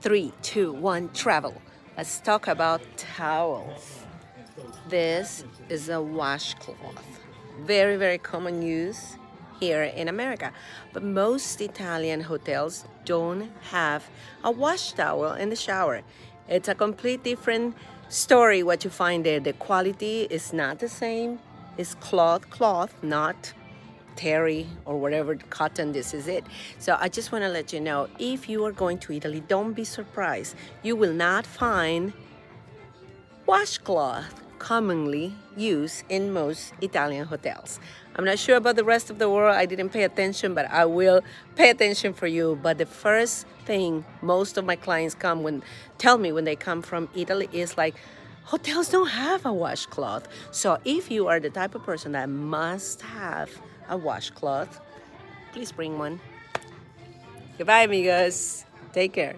Three, two, one, travel. Let's talk about towels. This is a washcloth. Very, very common use here in America. But most Italian hotels don't have a wash towel in the shower. It's a complete different story what you find there. The quality is not the same. It's cloth, cloth, not terry or whatever cotton this is it. So i just want to let you know if you are going to italy don't be surprised. You will not find washcloth commonly used in most italian hotels. I'm not sure about the rest of the world. I didn't pay attention but i will pay attention for you. But the first thing most of my clients come when tell me when they come from italy is like hotels don't have a washcloth so if you are the type of person that must have a washcloth, please bring one. Goodbye, amigos. Take care.